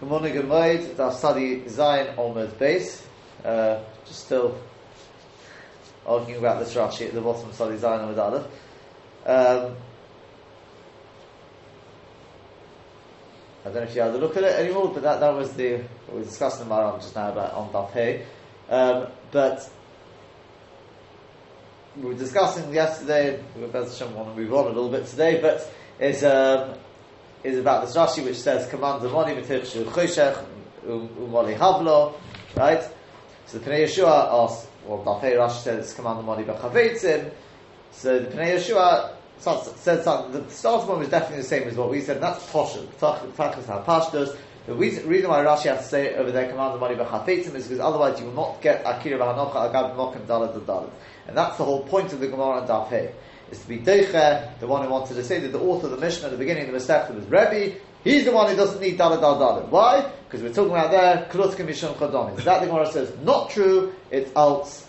Good morning, good morning. Our Tzadi Zayin Amud Beis. Uh, just still arguing about this Rashi at the bottom Tzadi Zayin Amud Aleph. Um, I don't know if you had a look at it anymore, but that, that was the we were discussing the Maharam just now about on Daf. Um, but we were discussing yesterday. We want to move on a little bit today, but is um, is about this Rashi which says command the money v'tichshu choshech umoli havlo, right? So the Pnei Yeshua asks, well, Daf Hey Rashi says command the money v'chavetzim. So the Pnei Yeshua said something. The starting point was definitely the same as what we said. And that's poshut. Tachlis how pashtos. The reason why Rashi has to say over there command the money v'chavetzim is because otherwise you will not get akira v'hanocha agab mokim dalad dalad. And that's the whole point of the Gemara and Daf Hey is to be Deiche, the one who wanted to say that the author of the mission at the beginning of the Masechta was Rebbe. He's the one who doesn't need Dalad Dal Dalad. Why? Because we're talking about there, Kurot Commission Chodom. That the Gemara says, not true, it's Alts.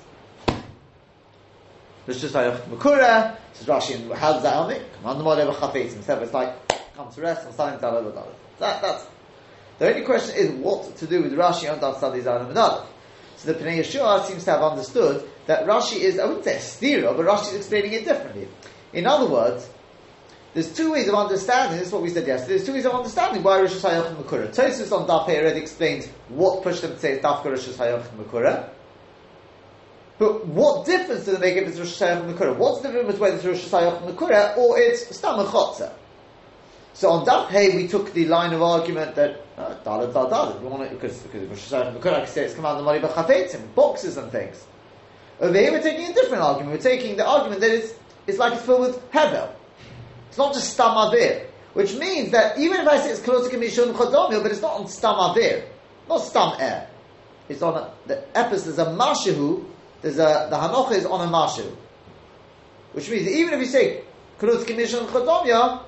There's just like Makura, says Rashi, how does that help me? Command the Modeh Chafetz. Instead it's like, come to rest, I'm Dalad Dalad. That, that's, the only question is what to do with Rashi on Daf Tzadi Zayin So the Pnei Yeshua seems to have understood that Rashi is, I wouldn't say stira, but Rashi is explaining it differently. In other words, there's two ways of understanding, this is what we said yesterday, there's two ways of understanding why Rosh Hashanah Makura. Tosfos on Daf already explains what pushed them to say Dafka Rosh Hashanah Makura. But what difference does it make if it's Rosh Hashanah Makura? What's the difference whether it's Rosh Hashanah Makura or it's Stam Chotzer? So on Daf Hey, we took the line of argument that uh, Dalit Dal Dalit. We want it because because Rosh Hashanah Makura, I can say it's command the money Chafetzim, boxes and things. Over here, we're taking a different argument. We're taking the argument that it's, it's like it's filled with hevel. It's not just stam avir, which means that even if I say it's close to mishum chodomio, but it's not on stam avir, not stam air. It's on a, the epis. There's a mashihu. There's a the hanocha is on a mashihu, which means even if you say close to mishum chodomio,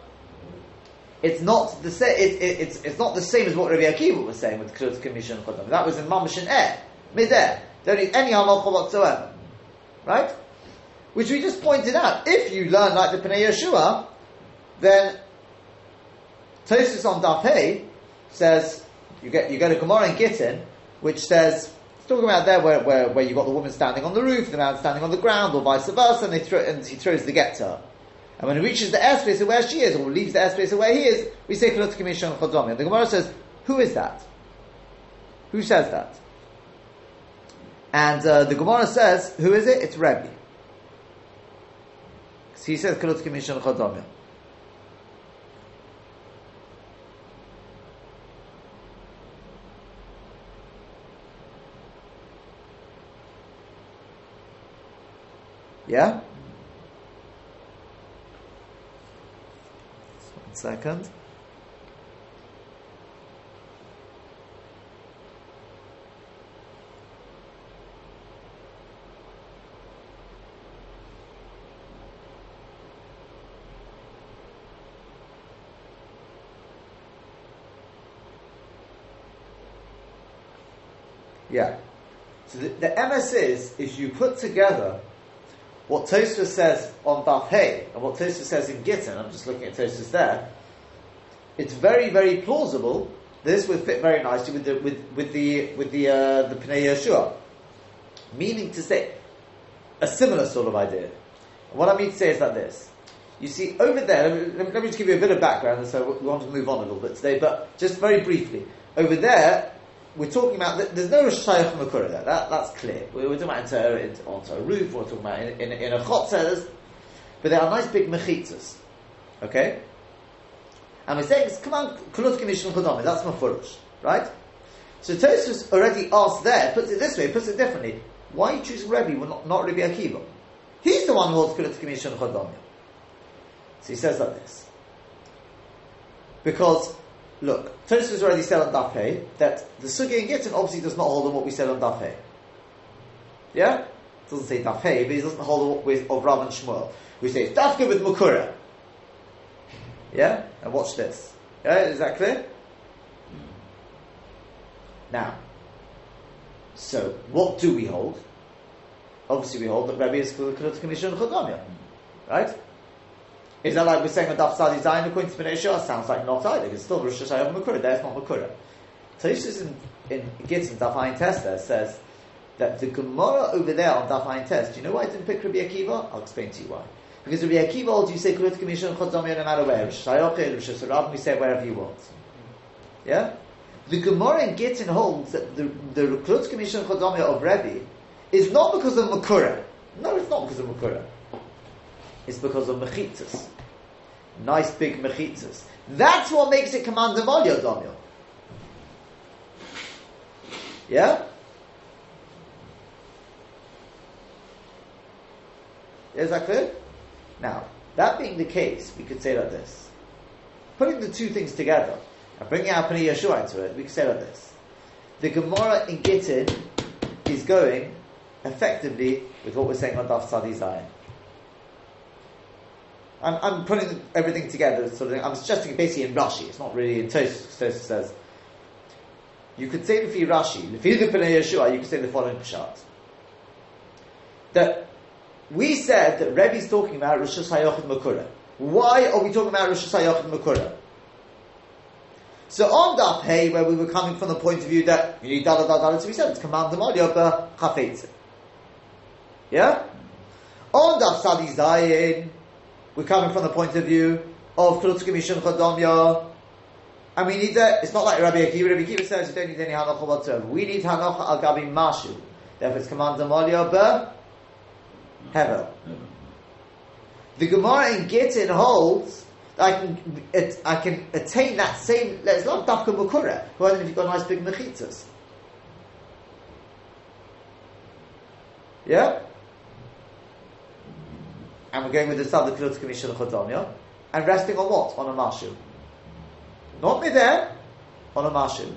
it's not the same. It, it, it's it's not the same as what Rabbi Akiva was saying with close to mishum chodomio. That was in mamash and air, er, mid air. Don't need any hanocha whatsoever. Right? Which we just pointed out. If you learn like the Pnei Yeshua, then Tosfos on Daf says you get you get a Gemara in Gittin, which says it's talking about there where, where, where you got the woman standing on the roof, the man standing on the ground, or vice versa, and, they throw, and he throws the get to her. And when he reaches the airspace of where she is, or leaves the airspace of where he is, we say Kalot Kamishon Chodomi. And the Gemara says, Who is that? Who says that? And uh, the Gemara says, who is it? It's Rebbe. He says, Kalot Kimishan Chodamya. Yeah? One second. Yeah. So the, the MS is, if you put together what Tosfos says on Daf Hey and what Tosfos says in Gittin, I'm just looking at Tosfos there, it's very, very plausible. This would fit very nicely with the with, with the with the uh, the Pnei Yeshua. Meaning to say, a similar sort of idea. And what I mean to say is like this. You see, over there, let me, let me just give you a bit of background, so we want to move on a little bit today, but just very briefly. Over there, we're talking about there's no Shayach Makura there. That, that's clear. We're, talking about into, onto a roof. We're talking about in, in, in a chotzer, but there are nice big mechitzas. Okay, and we're saying, come on, kulut commission kodomi. That's mafurish, right? So Tosfos already asked there, puts it this way, puts it differently. Why you choose Rebbe, not, not Rabbi Akiva? He's the one who holds kulut commission kodomi. So he says like this. Because Look, Tosfos already said on Daf Hey that the Sugya and Gittin obviously does not hold on what we said on Daf Hey. Yeah? It doesn't say Daf Hey, but he doesn't hold on what we of Rav and Shmuel. We say Dafka with Mukura. Yeah? And watch this. Yeah? Is that clear? Now, so what do we hold? Obviously, we hold that Rabbi is Kulut Commission Chodamya. Right? Is that like we're saying on Daf Tzadi Zayin according to Pnei Sounds like not either, it's still Rosh Hashanah Makura. There's not Makura. Tosfos in, in Gittin Daf Ayin Tester says that the Gemara over there on Daf Ayin Test, do you know why I didn't pick Rabbi Akiva? I'll explain to you why. Because Rabbi Akiva holds you say Kulut Commission Chodzomi no matter where. Shayochin, Rosh Hashanah, we say wherever you want. Yeah? The Gemara in Gittin holds that the, the Kulut Commission Chodzomi of Rebbe is not because of Makura. No, it's not because of Makura. It's because of Mechitzas. Nice big Mechitzas. That's what makes it Command of Olyo Domyo. Yeah? Is that clear? Now, that being the case, we could say like this. Putting the two things together and bringing our Pnei Yeshua into it, we could say like this. The Gemara in Gittin is going effectively with what we're saying on Daf Tzadi Zayin. I'm, I'm putting everything together, sort of. I'm suggesting basically in Rashi. It's not really in Tosfos. Tosfos says you could say Lefi Rashi, the Pnei Yeshua, you could say the following pshat that we said that Rebbe's talking about Rosh Hashanah Makura. Why are we talking about Rosh Hashanah Makura? So on Daf Hey, where we were coming from the point of view that you need da da da da, so we said it's command the Malyopa Chafetze. Yeah? On Daf Tzadi Zayin, we're coming from the point of view of Krutz Commission Chodomya. And we need that, it's not like Rabbi Akiva. Rabbi Akiva says you don't need any Hanocha whatsoever. We need Hanocha al Gabi Mashu. Therefore it's command the uh, Malyopa Hevel. The Gemara in Gittin holds I can it, I can attain that same. It's not dafka mukura. Why then if you've got nice big mechitzas? Yeah. And we're going with the Sadhu Kilot Commission of Chodomya, and resting on what? On a marshu. Not me there, on a marshu.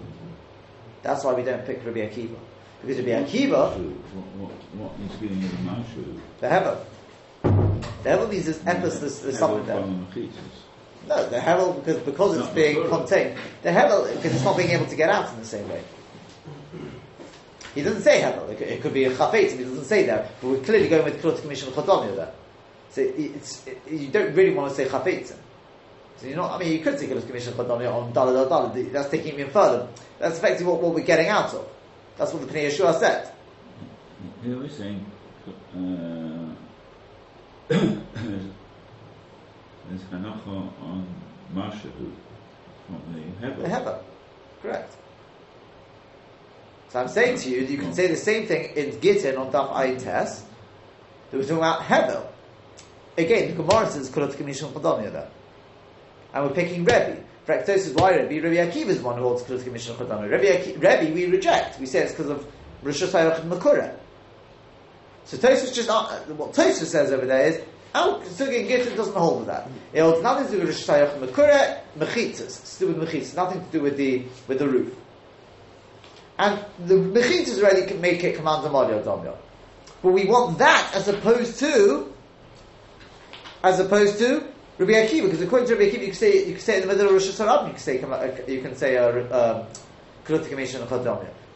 That's why we don't pick Rabbi Akiva. Because Rabbi Akiva. What, what is giving you the marshu? The Hevel. The Hevel means there's emphasis, there's something there. No, the Hevel, because, because it's being contained. The Hevel, because it's not being able to get out in the same way. He doesn't say Hevel. It could, it could be a Chafetz, he doesn't say that. But we're clearly going with Klot Commission Chodomia there. So it's, it, you don't really want to say Chafetz. So you know, I mean, you could say Klot Commission Chodomia on Dala Dala. That's taking it even further. That's effectively what, what we're getting out of. That's what the Pnei Yeshua said. Here we're saying uh, there's hanacha on marshu from the The hevel. Hevel. Correct. So I'm saying to you that you can say the same thing in Gittin on Daf Ayin Tes. That we're talking about Hevel. Again, the Gemara says Kulot Commission Chodomia there. And we're picking Rebbe. Fraktos is why Rebbe. Rebbe Akiva is the one who holds Kulot Commission Chodomia. Rebbe, Rebbe we reject. We say it's because of Rosh Hashanah and Makura. So Tosfos just uh, what Tosfos says over there is Al Sugya and Gittin doesn't hold with that. It holds nothing to do with Rosh Hashanah Makura, Mechitzas. To do with Mechitzas, nothing to do with the with the roof. And the Mechitzas already can make it command the Domyo. But we want that as opposed to as opposed to Rabbi Akiva, because according to Rabbi Akiva, you can say you can say in the middle of Rosh Hashanah, you can say you can say Kulot Commission of.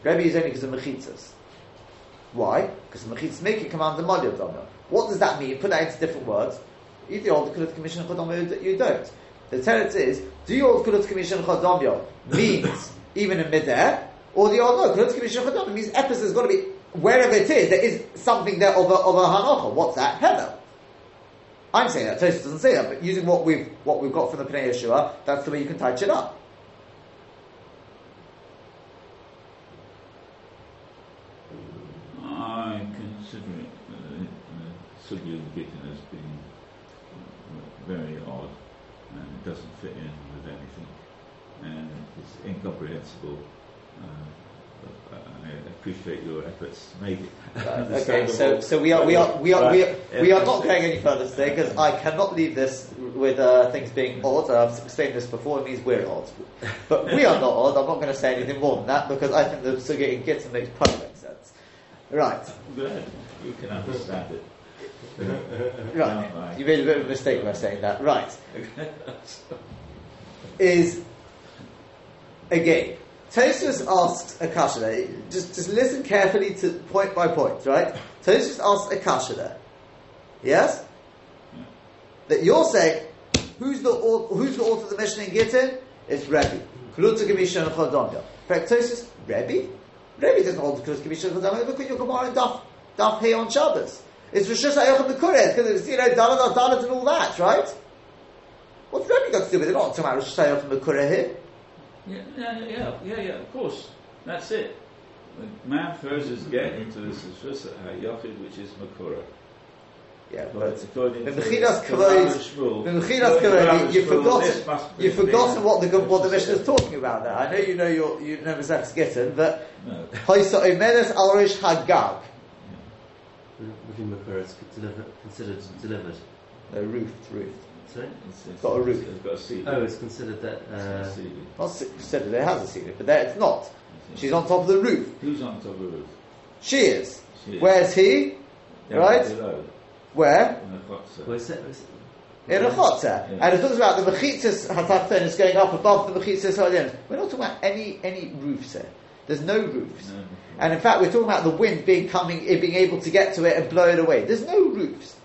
Rabbi is only because of Mechitzas. Why? Because the Mechitzas make it command the Mario Domya. What does that mean? Put that into different words. You hold the Kulot Commission of Chodomya, you don't. The teretz is: Do you hold Kulot Commission of Chodomya means even in midair, or do you hold no Kulot Commission of Chodomya means Epis has got to be wherever it is. There is something there of a, of a. What's that? Hevel. I'm saying that. Tosfos doesn't say that, but using what we've what we've got from the Pnei Yeshua, that's the way you can touch it up. I consider it uh, uh, as being uh, very odd and it doesn't fit in with anything and it's incomprehensible. Uh, I appreciate your efforts to make it. Uh, okay, so so we are we are we are we are, we are not going any further today because I cannot leave this with uh, things being odd. I've explained this before. It means we're odd, but we are not odd. I'm not going to say anything more than that because I think the Sugya in Gittin makes perfect sense. Right, Good. You can understand it. right. You made a bit of a mistake by saying that. Right. is again. Tosfos asks a kasha there. Just, just listen carefully to point by point, right? Tosfos asks a there. Yes, that you're saying who's the who's the author of the Mishnah in Gittin? It's Rebbe. Kluta Gemisha and Chodomya. Praktosis, Rebbe? Rebbe doesn't hold Kluta Gemisha and Chodomya. Look at your Gemara and Daf, Daf on Shabbos. It's Rosh Hashanah Mekuret, because it's, you know, Dalat Dalat and all that, right? What's Rebbe got to do with it? Not talking about Rosh Hashanah Mekuret here. Yeah, yeah, yeah, yeah, yeah, of course. That's it. The man throws his get into this Shus HaYachid, uh, which is Makura. Yeah, But but according the to Mechilas the Kavod- Shmuel- the Mechilas Kavod, you've forgotten- this must be You've forgotten what the what the Rosh Mishnah is talking about there. I know you know your you know Masechus Gittin, but No. Hoisa Omedes Al Rish Hagag. Within Makura, it's delivered, considered delivered. No, roofed, roofed. Sorry? It's, it's, Got a roof. It's got a seat. Oh, it's considered that. It's got Uh, a ceiling. Not s- said that it has a ceiling, but there it's not. She's on top of the roof. Who's on top of the roof? She is. She is. Where's he? Down right? Below, Where? in the chotzer. well, it's, it's, In a chotzer. Yeah. And it talks about the mechitzas hatachton is going up above the mechitzas ha'odin. We're not talking about any any roofs here. There's no roofs. No. And in fact, we're talking about the wind being coming, being able to get to it and blow it away. There's no roofs.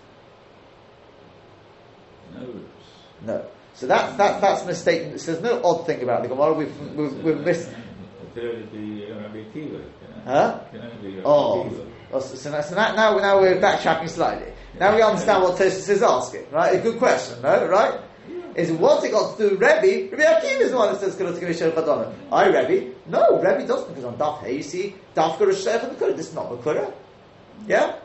No roofs. No. So that's that, that's a mistake. So there's no odd thing about the Gemara. We've we've, we've missed. It can only be Rabbi Akiva. you know. Huh? It can only be Rabbi Oh, Oh, so, so now, so now, now, we're backtracking slightly. Now we understand what Tosfos is asking, right? A good question, no? Right? Is what it got to do with Rebbe? Rebbe Akiva is the one that says Kalot Kamisha Chadona. I Rebbe? No, Rebbe doesn't because on Daf Hey you see Daf and Makura. This is not Makura. Yeah?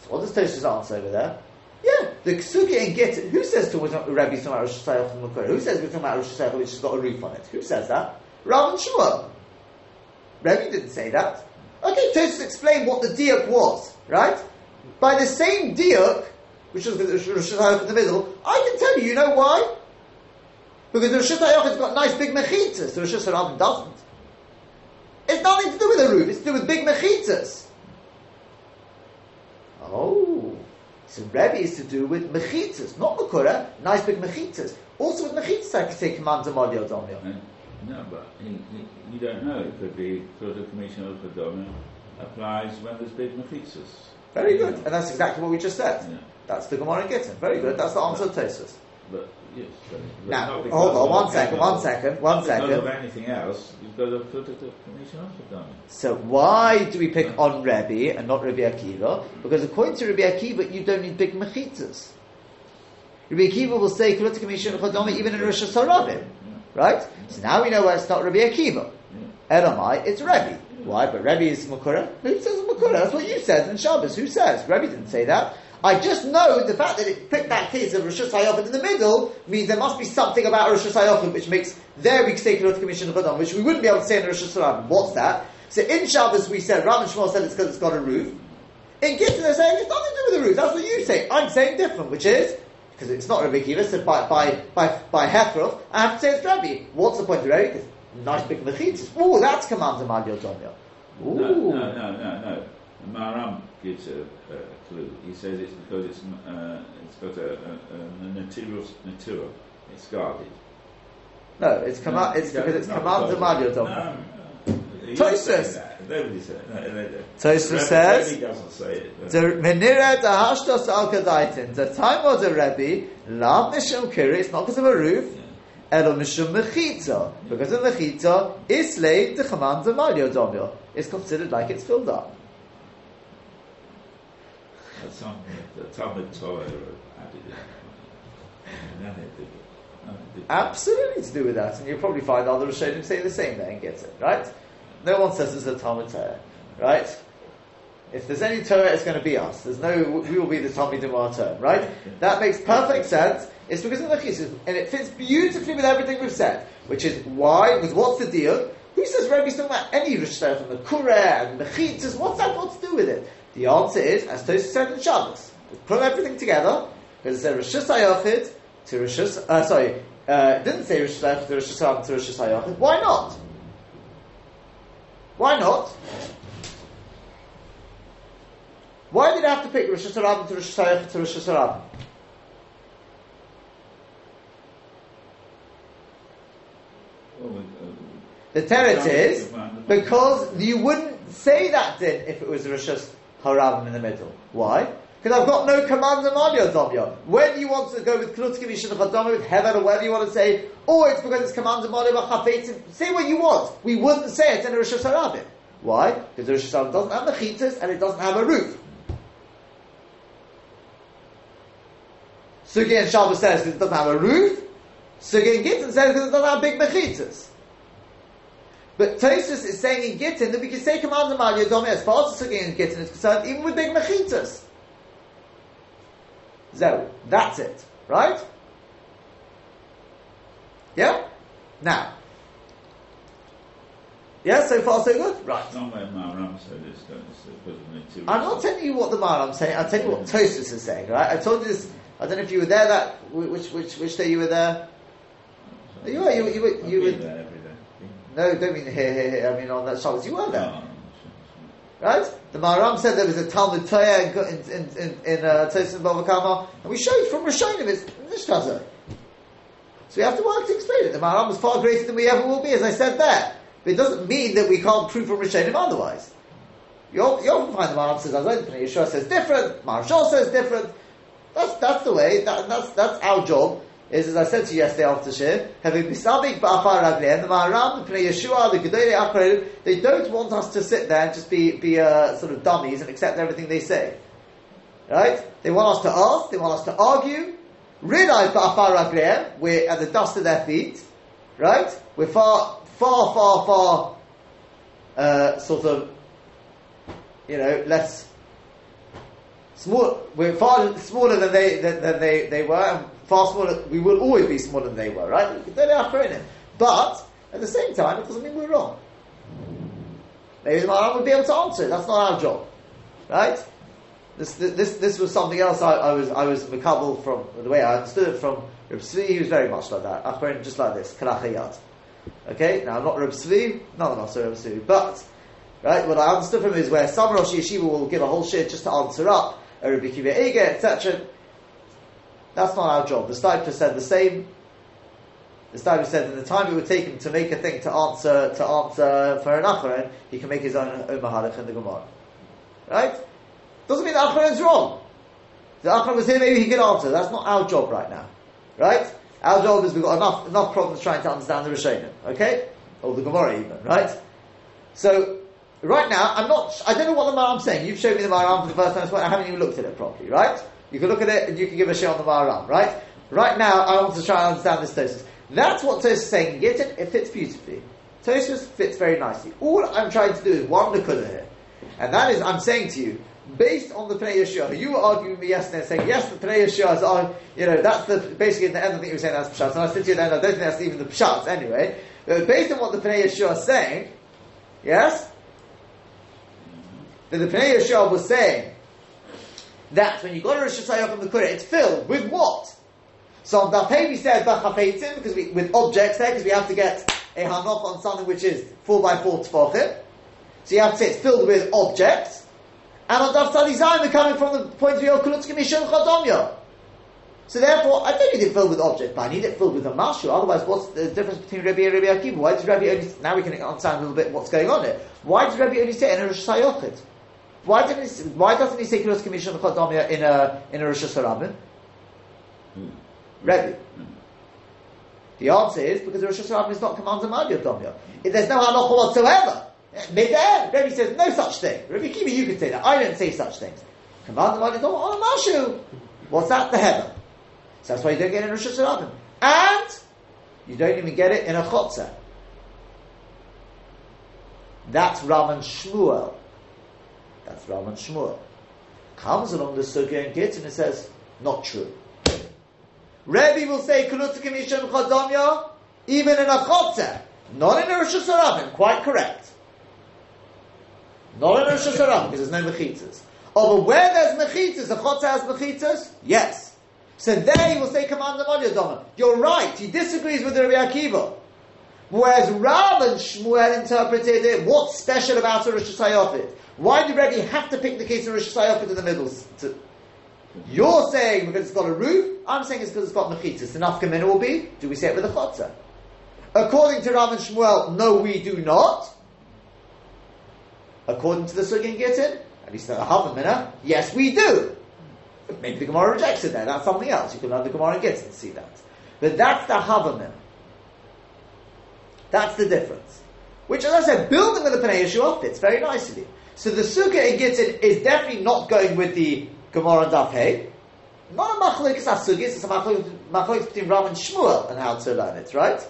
So what does Tosfos answer over there? Yeah, the Ksuki and Git. Who says to Rabbi talking about Rosh Hashanah? Who says we're talking about Rosh Hashanah which has got a roof on it? Who says that? Rav and Shmuel. Rebbe didn't say that. Okay, Tosfos explained what the diuk was, right? By the same diuk, which was Rosh Hashanah in the middle, I can tell you, you know why? Because the Rosh Hashanah's got nice big mechitas, Rosh Hashanah doesn't. It's nothing to do with the roof, it's to do with big mechitas. Oh, so Rebbe is to do with mechitas, not makura, nice big mechitas. Also with mechitas, I could say command to Madio Domio. No, but you don't know. It could be sort of commission of Chadoma applies when there's big mechitzas. Very good, and that's exactly what we just said. Yeah. That's the Gemara in Gittin. Very good, that's the answer to Tosfos. But yes, Now, hold on, one second, one second, one second. because of anything else, you've got to put it to commission of Chadoma. So why do we pick on Rebbe and not Rabbi Akiva? Because according to Rabbi Akiva, you don't need big mechitas. Rabbi Akiva will say Commission Chodoma even in Rosh Hashanah, right? So now we know why it's not Rabbi Akiva. Elamai, it's Rebbe. Why? But Rebbe is Makura. Who says Makura? That's what you said in Shabbos. Who says? Rebbe didn't say that. I just know the fact that it picked that case of Rosh Hashanah in the middle means there must be something about Rosh Hashanah which makes their week's taken out commission of Chodom, which we wouldn't be able to say in Rosh Hashanah. What's that? So in Shabbos we said, Rav and Shmuel said it's because it's got a roof. In Gittin they're saying it's nothing to do with the roof. That's what you say. I'm saying different, which is because it's not Rabbi Kiva, so by by by by Hefroth, I have to say it's Rabbi. What's the point of Rabbi? Because nice big mechitzas. Oh, that's command of Domio. No, no, no, no, no. Maharam gives a, a clue. He says it's because it's uh, it's got a, a, a natural natura. It's guarded. No, it's command. it's because it's command of Madio Domio. No, no. He Tosfos. doesn't say that. Nobody says no, no, no. Tosfos says- doesn't say it. The Menira the Hashtos Al Kadaitin. The time of the Rebbe, Lav Mishum Kiri, it's not because of a roof. Elo Mishum Mechitza. Because of Mechitza, Islay the command of Madio Domio. It's considered like it's filled up. The Talmud Torah added in. And then it did it. No, it didn't. Absolutely to do with that, and you'll probably find other Rishonim say the same there and get it, right? No one says it's a Talmud Torah, right? If there's any Torah, it's going to be us. There's no, we will be the in our term, right? That makes perfect sense. It's because of the chisus, and it fits beautifully with everything we've said, which is why, with what's the deal? Who says Rebbe's talking about any Rishonim from the Kureh and the Chitzas? What's that got to do with it? The answer is, as Tosfos said in Shabbos, we put everything together, because it said Rishus HaYachid to Rishus, uh, sorry, uh, it didn't say Rishus HaYachid to Rishus HaYachid to Rishus HaYachid. Why not? Why not? Why did I have to pick Rishus HaRabim to Rishus HaYachid to Rishus uh, The teretz is because you wouldn't say that din if it was Rishus Harabim in the middle. Why? Because I've got no command of Malya Domya. When you want to go with Klutski Mishin Chadama with Hevel or whatever you want to say, or it's because it's command of Malya Chafetzim, say what you want. We wouldn't say it in a Rosh Hashanah. Why? Because the Rosh Hashanah doesn't have the mechitas and it doesn't have a roof. Sugya and Shabbos says because it doesn't have a roof. Sugya and Gittin says because it doesn't have big mechitas. But Tosfos is saying in Gittin that we can say command of Malya Domya as far as and Gittin is concerned, even with big mechitas. So that's it, right? Yeah? Now. Yeah, so far so good? Right. Somewhere Maharam said this, don't say, because of the two. I'm not telling you what the Maharam's saying, I'll tell you what Tosfos is saying, right? I told you this, I don't know if you were there that, which, which, which day you were there? You were, you you were, you I'll were, there every day. No, don't mean here, here, here, I mean on that Shabbos, you were there. Right? The Maharam said there was a Talmud Torah in in in, in, uh, Tosfos and Bava Kama, and we showed from Rishonim it's Nishkazer. So we have to work to explain it. The Maharam was far greater than we ever will be, as I said there. But it doesn't mean that we can't prove from Rishonim otherwise. You, you often find the Maharam says, Azad Yeshua says different, Marshal says different. That's, that's the way, that, that's, that's our job. Is as I said to you yesterday after Shir, having bisabik ba'afar ragleim, the Maharam, the Pnei Yeshua, the Gedolei Achronim, they don't want us to sit there and just be, be uh, sort of dummies and accept everything they say. Right? They want us to ask, they want us to argue. Ridai ba'afar we're at the dust of their feet. Right? We're far, far, far, far, uh, sort of, you know, less small. We're far smaller than they than, than they, they were, far smaller. We will always be smaller than they were, right? Achronim. But at the same time, it doesn't mean we're wrong. Maybe the Maharam would be able to answer. it. That's not our job, right? This this this was something else. I, I was I was makabel from the way I understood it from Reb Tzvi. He was very much like that. Achronim just like this. Kalachayat. Okay, now I'm not Reb Tzvi. None of us are Reb Tzvi, but. Right, what I understood from him is where some Rosh Yeshiva will give a whole shit just to answer up, a Rabbi Akiva Eiger, etc. That's not our job. The Steipler said the same. The Steipler said in the time it would take him to make a thing to answer to answer for an Acharon, he can make his own own in the Gemara. Right? Doesn't mean the Acharon's wrong. The Acharon was here, maybe he could answer. That's not our job right now. Right? Our job is we've got enough enough problems trying to understand the Rishonim. Okay? Or the Gemara even, right? So Right now, I'm not. I don't know what the Maharam saying. You've shown me the Maharam for the first time. I haven't even looked at it properly, right? You can look at it and you can give a shit on the Maharam, right? Right now, I want to try and understand this Tosfos. That's what Tosfos is saying. Get it? It fits beautifully. Tosfos fits very nicely. All I'm trying to do is one Nakuda here, and that is I'm saying to you, based on the Pnei Yeshua, you were arguing with me yesterday saying yes, the Pnei Yeshua is on. You know, that's the basically the end. I think you were saying that's Pshat. And I said to you then, I don't think that's even the Pshat anyway. But based on what the Pnei Yeshua is saying, yes that the Pnei Yeshua was saying that when you go to Rosh Hashanah the Kurah, it's filled with what? So on Daf Hey we said Bachafeitim, because we, with objects there, because we have to get a Hanoch on something which is 4 by 4 Tfachim. So you have to say it's filled with objects. And on Daf Tzadi Zayin, we're coming from the point of view of Kulutski Mishon Chadomya. So therefore, I don't need it filled with objects, but I need it filled with a mashu. Otherwise, what's the difference between Rabbi and Rabbi Akiva? Why does Rabbi only, now we can understand a little bit what's going on here. Why does Rabbi only say in a Rosh? Why didn't he, why doesn't he say Kilos Commission Chodomia in a in a Rosh Hashanah? Hmm. Rebbe. The answer is because Rosh Hashanah is not commanded Madi of Domya. If there's no halacha whatsoever, midair, Rebbe says no such thing. Rebbe Kiva, you can say that. I don't say such things. Commanded Madi of Domya on a Mashu. What's that? The heaven. So that's why you don't get it in Rosh Hashanah. And you don't even get it in a Chotzer. That's Raman Shmuel. That's Raman Shmuel. Comes along the Sugya and Gittin and says, not true. Rebbe will say, Kulutzikim Yishem Chadomya, even in a Chotzer, not in a Rosh Hashanah, quite correct. Not in a Rosh Hashanah, because there's no Mechitzas. Oh, but where there's Mechitzas, the Chotzer has Mechitzas? Yes. So there he will say, Command the Yodoma. You're right, he disagrees with the Rabbi Akiva. Whereas Rav and Shmuel interpreted it, what's special about a Rosh Hashanah? Why did Rebbe have to pick the case of Rosh in the middle? To, you're saying because it's got a roof, I'm saying it's because it's got. The nafkamina will be, do we say it with a chotzer? According to Rav and Shmuel, no, we do not. According to the Sugin Gittin, at least the Havamina, yes, we do. Maybe the Gemara rejects it there. That's something else. You can learn the Gemara and Gittin see that. But that's the Havamim. That's the difference. Which, as I said, building with the Pnei Yeshua fits very nicely. So the Sugya in Gittin is definitely not going with the Gemara Daf Hey. Not a machlokes asugis, it's a machlokes between Rav and Shmuel and how to learn it, right?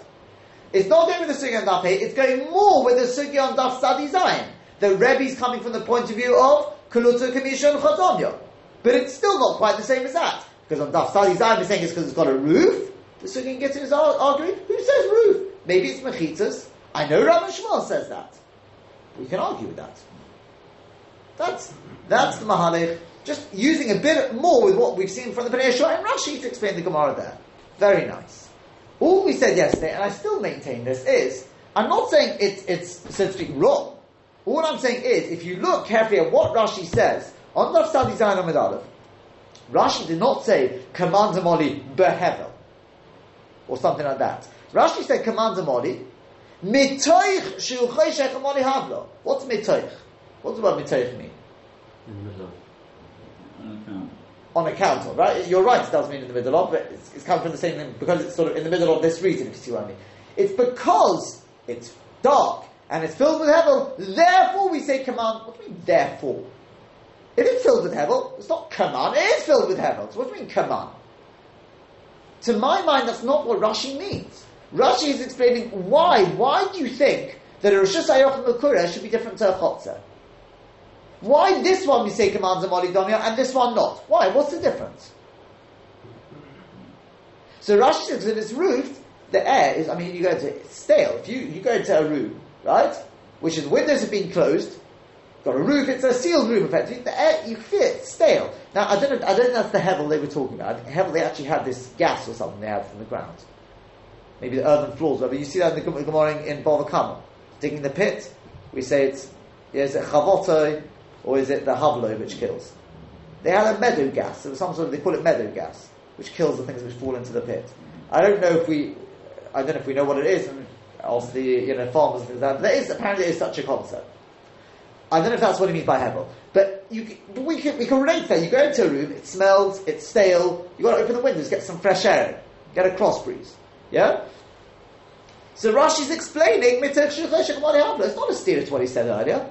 It's not going with the Sugya on Daf Hey, it's going more with the Sugya on Daf Tzadi Zayin. The Rebbe's coming from the point of view of Kaluta Kamisha and. But it's still not quite the same as that. Because on Daf Tzadi Zayin, we're saying it's because it's got a roof. The Sugya in Gittin is arguing, who says roof? Maybe it's Mechitas. I know and Shmuel says that. We can argue with that. That's, that's the Mahalech just using a bit more with what we've seen from the Pnei Yeshua and Rashi to explain the Gemara there. Very nice. All we said yesterday, and I still maintain this, is I'm not saying it's, it's so to speak wrong. All I'm saying is, if you look carefully at what Rashi says on the Tzadi Zayin Amud Aleph, Rashi did not say command Moli behevel or something like that. Rashi said command Moli mitoich shiuchay shechamoli havlo. What's mitoich? What does the word mitoich mean? In the middle. on account On account of, right? You're right, it does mean in the middle of, but it's, it's coming from the same thing because it's sort of in the middle of this reason, if you see what I mean. It's because it's dark and it's filled with hevel, therefore we say command. What do you mean, therefore? If it's filled with hevel, it's not command, it is filled with hevel. So what do you mean, command? To my mind, that's not what Rashi means. Rashi is explaining why. Why do you think that a Rosh Hashanah should be different to a Chotzer? Why this one we say commands a Molidomia and this one not? Why? What's the difference? So Rashi says if it's roofed, the air is, I mean, you go stale. If you, you go into a room, right, which is windows have been closed, got a roof, it's a sealed room effectively, the air, you feel it's stale. Now, I don't know, I don't know if that's the Hevel they were talking about. Hevel, they actually had this gas or something they had from the ground. Maybe the earthen floors, but you see that in the Gemara in, in Bava Digging the pit, we say it's, is it chavoto, or is it the havlo which kills? They had a meadow gas. It was some sort of they call it meadow gas, which kills the things which fall into the pit. I don't know if we, I don't know if we know what it is, and the you know farmers and things like that. There is apparently there is such a concept. I don't know if that's what he means by hevel, but you, but we can we can relate that. You go into a room, it smells, it's stale. You got to open the windows, get some fresh air, get a cross breeze. Yeah. So Rashi's explaining It's not a steer to what he said earlier.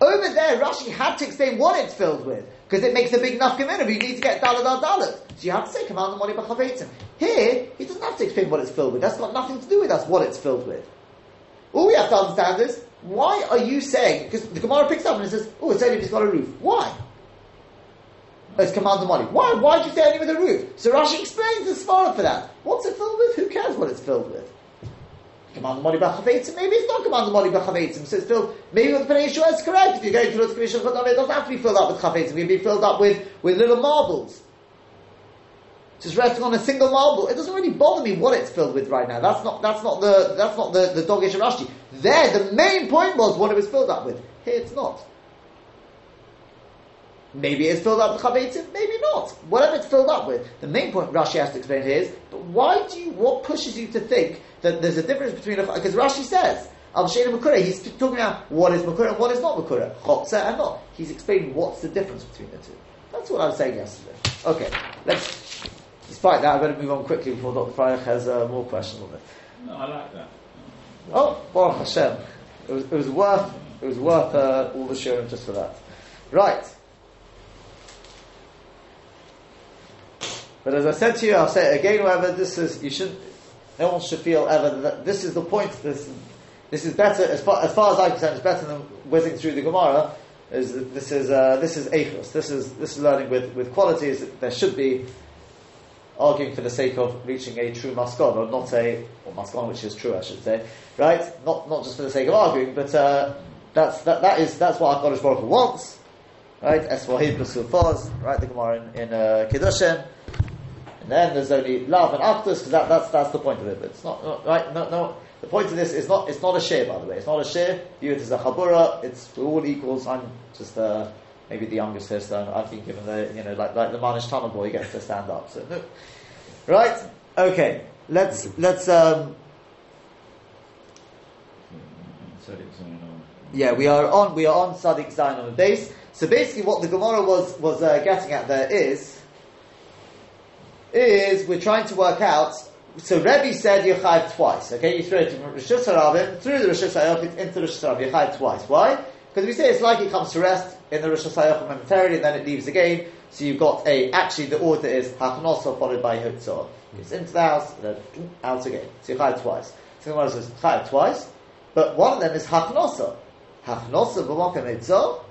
Over there, Rashi had to explain what it's filled with, because it makes a big enough nafkamina, you need to get dalad. So you have to say, command the money b'chavetim. Here, he doesn't have to explain what it's filled with. That's got nothing to do with us, what it's filled with. All we have to understand is, why are you saying, because the Gemara picks up and it says, oh, it's only if it's got a roof. Why? It's command the money. Why? Why did you say only with a roof? So Rashi explains the svara for that. What's it filled with? Who cares what it's filled with? command the money b'chavetzim. Maybe it's not command the money b'chavetzim. So it's filled. Maybe what the Pnei Yeshua is correct. If you're going to the commission of it doesn't have to be filled up with chavetzim. It can be filled up with with little marbles. Just resting on a single marble. It doesn't really bother me what it's filled with right now. That's not that's not the that's not the the dogish Rashi. There, the main point was what it was filled up with. Here, it's not. Maybe it's filled up with chavetzim, maybe not. Whatever it's filled up with. The main point Rashi has to explain here is, but why do you, what pushes you to think that there's a difference between, a? because Rashi says, Al Shena Makura, he's talking about what is Makura and what is not Makura, Chotzer and not. He's explaining what's the difference between the two. That's what I was saying yesterday. Okay, let's, despite that, I'm going to move on quickly before Dr. Freilich has uh, more questions on it. No, I like that. Oh, Baruch Hashem. It was, it was worth, it was worth uh, all the sharing just for that. Right. But as I said to you, I'll say it again, whoever this is, you should, no one should feel ever that this is the point, this, this is better, as far, as far as I'm concerned, it's better than whizzing through the Gemara, is, this is, uh, this is Eichos, this is, this is learning with, with qualities, there should be arguing for the sake of reaching a true maskon, or not a, or maskon which is true I should say, right? Not, not just for the sake of arguing, but, uh, that's, that, that is, that's what HaKadosh Baruch Hu wants, right? Eswahid B'Sufaz, right? The Gemara in, in uh, Kiddushin, and then there's only love and actus because that, that's that's the point of it. But it's not, not right. No, no. The point of this is not. It's not a share, by the way. It's not a share. View it as a chabura. It's we're all equals. I'm just uh, maybe the youngest here, so I've been given the you know like like the Ma Nishtanah boy gets to stand up. So no. right. Okay. Let's let's. Um, yeah, we are on. We are on Tzadi Zayin on the base. So basically, what the Gemara was was uh, getting at there is is we're trying to work out. So Rebbe said you're chayiv twice. Okay, you throw it from Rosh Hashanah through the Rosh Hashanah into Rosh Hashanah. You're twice. Why? Because we say it's like it comes to rest in the Rosh Hashanah momentarily, and then it leaves again. So you've got a actually the order is hachnosa followed by hitzor. It's into the house, then out again. So you're twice. So the one says chayiv twice, but one of them is hachnosa. Hachnosa b'mokem hitzor.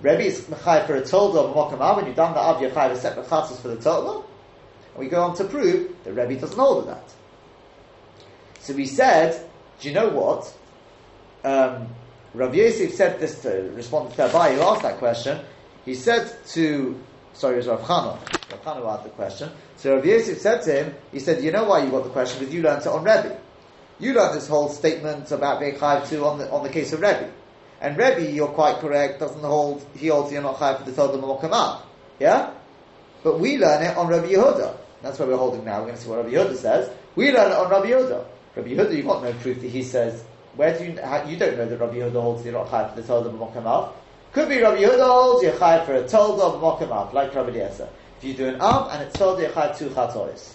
Rebbe is chayiv for a tolda b'mokem av. When you've done the av, you're chayiv a separate for the tolda. We go on to prove that Rebbe doesn't hold of that. So we said, do you know what? Um, Rav Yosef said this to respond to Abaye who asked that question. He said to, sorry, it was Rav Chana. Rav Chana asked the question. So Rav Yosef said to him, he said, you know why you got the question? Because you learned it on Rebbe. You learned this whole statement about being chayiv too on the, on the case of Rebbe. And Rebbe, you're quite correct, doesn't hold, he holds you're not chayiv for the Todah Mokamah. Yeah? But we learn it on Rabbi Yehuda. That's where we're holding now. We're going to see what Rabbi Yehuda says. We learn it on Rabbi Yehuda. Rabbi Yehuda, you've got no proof that he says, where do you, how, you don't know that Rabbi Yehuda holds you're not chayiv for the Todah Mokamah. Could be Rabbi Yehuda holds you're chayiv for a Todah Mokamah, like Rabbi Eliezer. If you do an Av and it's told you're chayiv two chatois.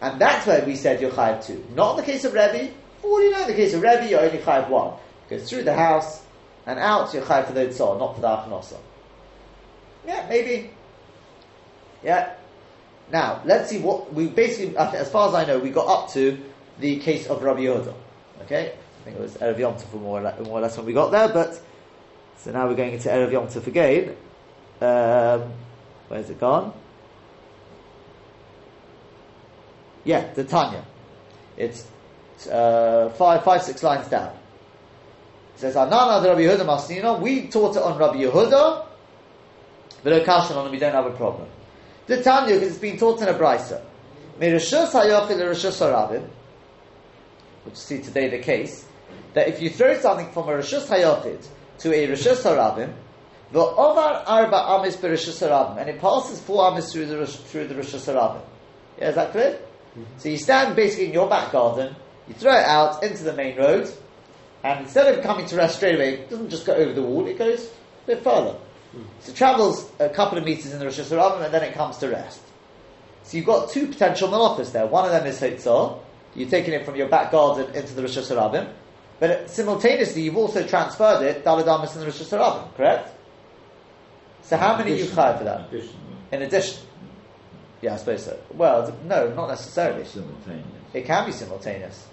And that's where we said you're chayiv two. Not in the case of. What do you know in the case of Rebbe, you're only chayiv one. Goes through the house and out, you're chayiv for the tzor, not for the achnosa. Yeah, maybe. Yeah. Now, let's see what we basically, as far as I know, we got up to the case of Rabbi Yehuda. Okay? I think it was Erev Yom Tov more, or less, when we got there, but so now we're going into Erev Yom Tov again. Um, where's it gone? Yeah, the Tanya. It's uh, five, five, six lines down. It says, Anana Rabbi Yehuda Masnina, we taught it on Rabbi Yehuda, but on we don't have a problem. The Tanya, because it's been taught in a brisa. Mirashus hayochid l'rashus harabim, which see today the case, that if you throw something from a rashus hayochid to a rashus harabim, the ovar arba amis berashus harabim, and it passes four amis through the through the rashus harabim. Yeah, is that clear? Mm-hmm. So you stand basically in your back garden, you throw it out into the main road, and instead of coming to rest straight away, it doesn't just go over the wall, it goes a bit further. So it travels a couple of meters in the Rosh Hashanah and then it comes to rest. So you've got two potential malachas there. One of them is Hitzah, you're taking it from your back garden into the Rosh Hashanah, but simultaneously you've also transferred it, Daladamas in the Rosh Hashanah, correct? So how many you chai for that? Additionally, In addition? Yeah, I suppose so. Well, no, not necessarily. simultaneous. It can be simultaneous.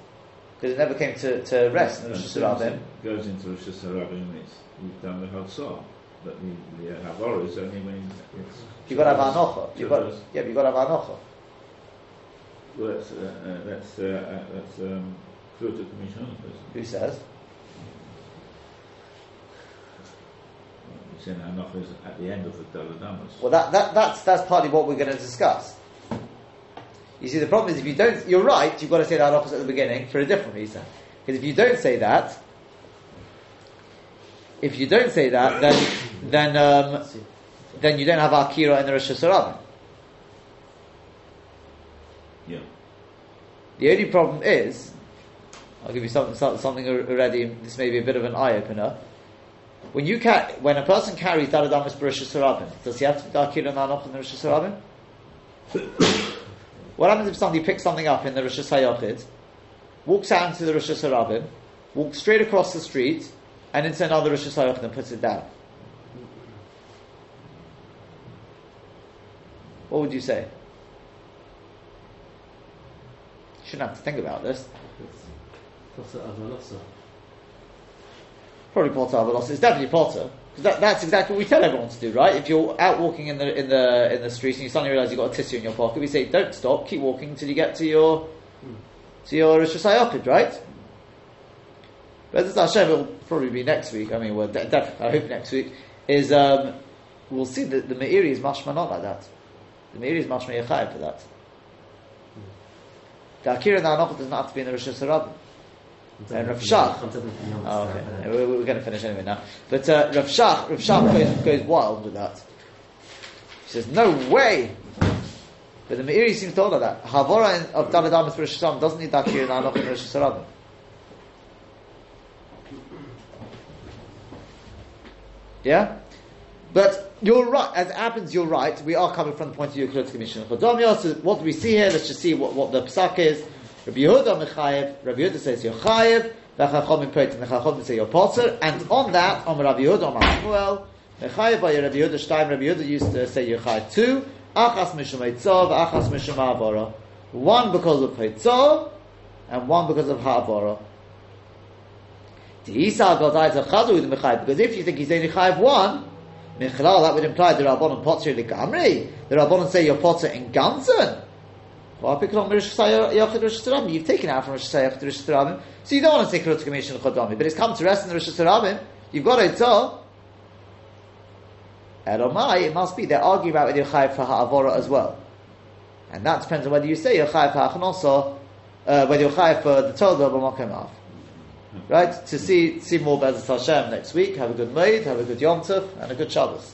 Because it never came to, to rest in the Rosh As Hashanah. it goes into Rosh Hashanah, it's you've done the Hatzah. But the, the uh, Havara is only when it's. You've got to have Anocha. You've got, yeah, you've got to have Anocha. Well, that's, uh, uh, that's, uh, uh, that's um. Who says? It's in Hanoch is at the end of the Daladamas. Well, that, that, that's, that's partly what we're going to discuss. You see, the problem is if you don't, you're right, you've got to say that opposite at the beginning for a different reason. Because if you don't say that, if you don't say that, then, then, um, then you don't have Akira in the Rosh Hashanah. Yeah. The only problem is, I'll give you something, some- something already, this may be a bit of an eye opener. When you ca- when a person carries Daladamas Baruch Hashanah, does he have to do Akira Nanoch in the Rosh Hashanah? What happens if somebody picks something up in the Rosh Hashanah, walks out into the Rosh Hashanah, walks straight across the street, and into another Rosh Hashanah and puts it down? What would you say? You shouldn't have to think about this. Probably Potter Avalos. It's definitely Potter. Because that, that's exactly what we tell everyone to do, right? If you're out walking in the in the in the streets and you suddenly realise you've got a tissue in your pocket, we say don't stop, keep walking until you get to your to your Rosh Hashanah, right? But this Hashem will probably be next week. I mean, well, de- def- I hope next week is um, we'll see that the Meiri is mashma not like that. The Meiri is mashma yachayim for that. The Akira and the Anoch does not have to be in the Rosh Hashanah. And Rav Shach. Oh, okay. We're, we're going to finish anyway now. But uh, Rav Shach, Rav Shach goes, goes wild with that. He says, no way! But the Meiri seems to hold that. Havora in- of David Amos Rosh Hashanah doesn't need Akira and Anoch in Rosh Hashanah. Yeah? But you're right. As it happens, you're right. We are coming from the point of view of Klotz Commission. So what do we see here? Let's just see what, what the psak is. Rabbi Yehuda Mechayev. Rabbi Yehuda says you're Chayev. V'chachomim pray and the Chachomim say you're Potter. And on that, on Rabbi Yehuda, on Shmuel, Mechayev by Rabbi Yehuda Shtaim. Rabbi Yehuda used to say you're Chayev two. Achas mishum eitzov, achas mishum ha'avara. One because of eitzov, and one because of ha'avara. Because if you think he's only chayiv one, Michlal, that would imply the Rabbanon Potter Ligamri. The Rabbanon say you're Potter in Ganzen. You've taken out from Rosh Hashanah to Rosh Hashanah, so you don't want to say Kurut Commission Chodami, but it's come to rest in the Rosh Hashanah. You've got it so. Eromai, it must be they're arguing about whether you're chayiv for ha'avora as well, and that depends on whether you say you're chayiv for ha'chnoso, uh, whether you're chayiv for the Torah or Makom Right? To see see more B'ezras Hashem next week. Have a good Moed, have a good Yom Tov, and a good Shabbos.